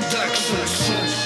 Production.